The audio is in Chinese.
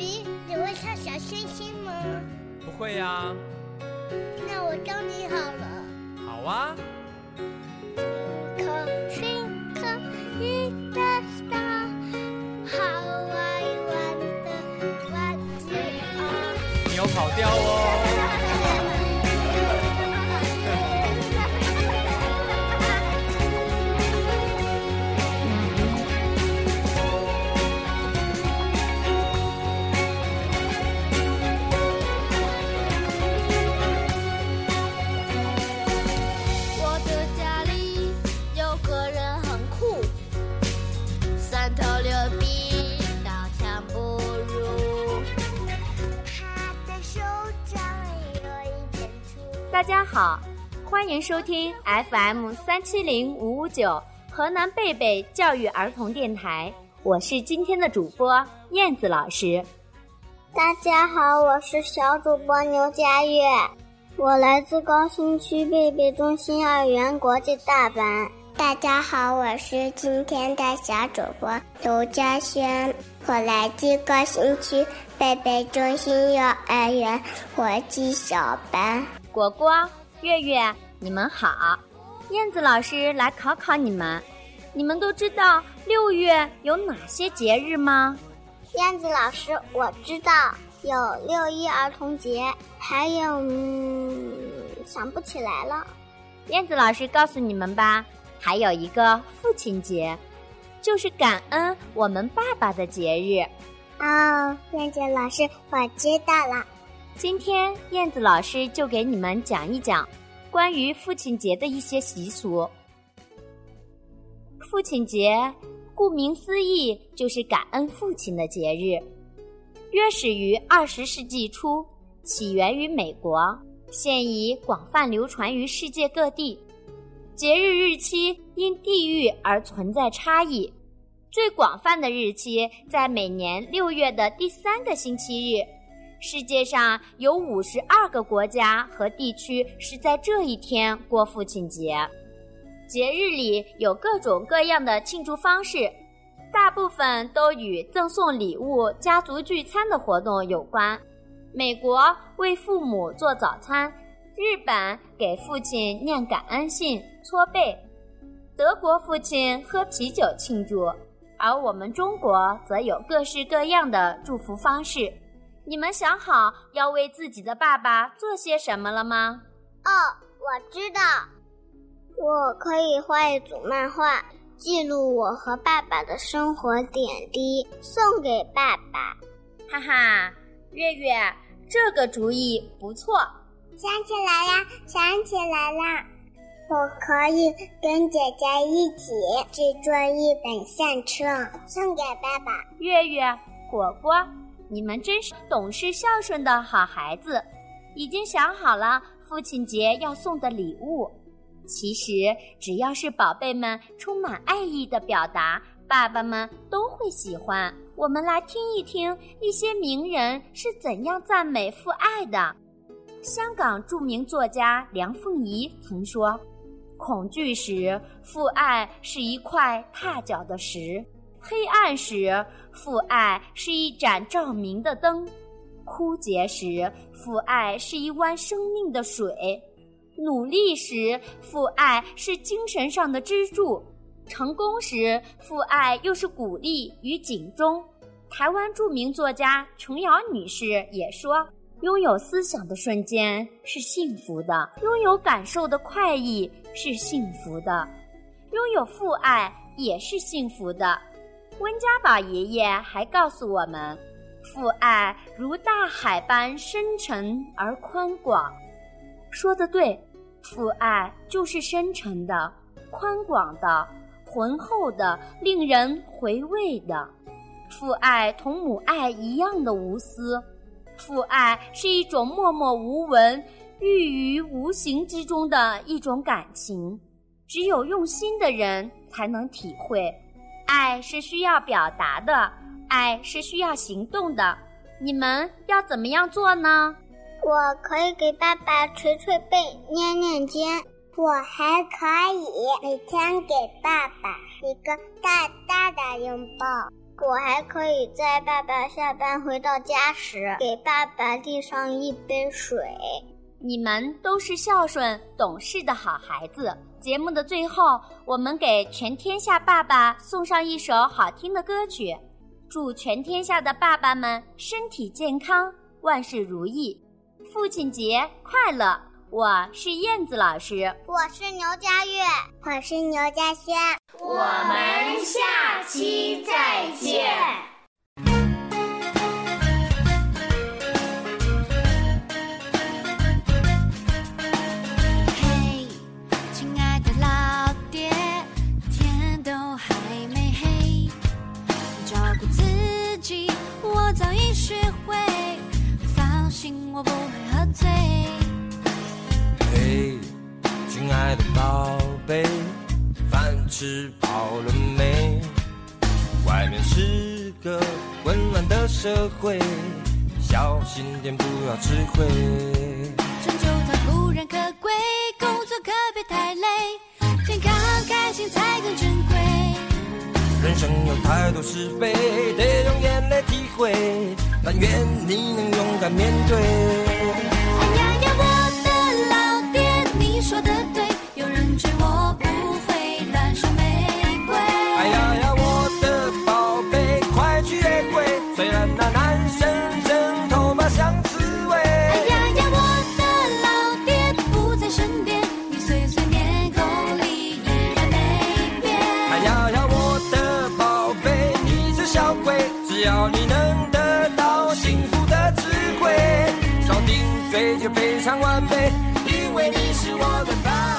比，你会唱小星星吗？不会呀。那我教你好了。好啊。好，欢迎收听 FM 三七零五五九河南贝贝教育儿童电台，我是今天的主播燕子老师。大家好，我是小主播牛佳悦，我来自高新区贝贝中心幼儿园国际大班。大家好，我是今天的小主播刘佳轩，我来自高新区贝贝中心幼儿园国际小班。果果、月月，你们好！燕子老师来考考你们，你们都知道六月有哪些节日吗？燕子老师，我知道有六一儿童节，还有嗯，想不起来了。燕子老师告诉你们吧，还有一个父亲节，就是感恩我们爸爸的节日。哦，燕子老师，我知道了。今天燕子老师就给你们讲一讲关于父亲节的一些习俗。父亲节顾名思义就是感恩父亲的节日，约始于二十世纪初，起源于美国，现已广泛流传于世界各地。节日日期因地域而存在差异，最广泛的日期在每年六月的第三个星期日。世界上有五十二个国家和地区是在这一天过父亲节。节日里有各种各样的庆祝方式，大部分都与赠送礼物、家族聚餐的活动有关。美国为父母做早餐，日本给父亲念感恩信、搓背，德国父亲喝啤酒庆祝，而我们中国则有各式各样的祝福方式。你们想好要为自己的爸爸做些什么了吗？哦，我知道，我可以画一组漫画，记录我和爸爸的生活点滴，送给爸爸。哈哈，月月，这个主意不错。想起来啦，想起来啦，我可以跟姐姐一起制作一本相册，送给爸爸。月月，果果。你们真是懂事孝顺的好孩子，已经想好了父亲节要送的礼物。其实只要是宝贝们充满爱意的表达，爸爸们都会喜欢。我们来听一听一些名人是怎样赞美父爱的。香港著名作家梁凤仪曾说：“恐惧时，父爱是一块踏脚的石。”黑暗时，父爱是一盏照明的灯；枯竭时，父爱是一湾生命的水；努力时，父爱是精神上的支柱；成功时，父爱又是鼓励与警钟。台湾著名作家琼瑶女士也说：“拥有思想的瞬间是幸福的，拥有感受的快意是幸福的，拥有父爱也是幸福的。”温家宝爷爷还告诉我们，父爱如大海般深沉而宽广。说的对，父爱就是深沉的、宽广的、浑厚的、令人回味的。父爱同母爱一样的无私，父爱是一种默默无闻、寓于无形之中的一种感情，只有用心的人才能体会。爱是需要表达的，爱是需要行动的。你们要怎么样做呢？我可以给爸爸捶捶背、捏捏肩。我还可以每天给爸爸一个大大的拥抱。我还可以在爸爸下班回到家时，给爸爸递上一杯水。你们都是孝顺懂事的好孩子。节目的最后，我们给全天下爸爸送上一首好听的歌曲，祝全天下的爸爸们身体健康，万事如意，父亲节快乐！我是燕子老师，我是牛佳悦，我是牛佳轩，我我不会喝醉。嘿，亲爱的宝贝，饭吃饱了没？外面是个混乱的社会，小心点不要吃亏。成就它固然可贵，工作可别太累，健康开心才更珍贵。人生有太多是非，得用眼泪体会，但愿你能勇敢面对。只要你能得到幸福的智慧，少顶嘴就非常完美，因为你是我的宝贝。